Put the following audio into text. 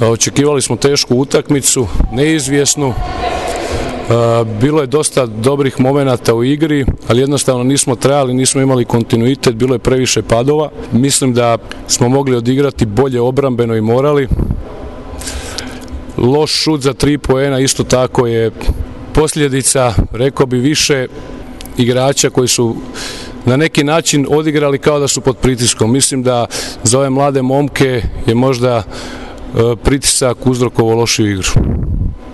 Očekivali smo tešku utakmicu, neizvjesnu, Bilo je dosta dobrih momenata u igri, ali jednostavno nismo trajali, nismo imali kontinuitet, bilo je previše padova. Mislim da smo mogli odigrati bolje obrambeno i morali. Loš šut za tri poena isto tako je posljedica, rekao bi više igrača koji su na neki način odigrali kao da su pod pritiskom. Mislim da za ove mlade momke je možda E, pritisak uzrokovo lošiju igru.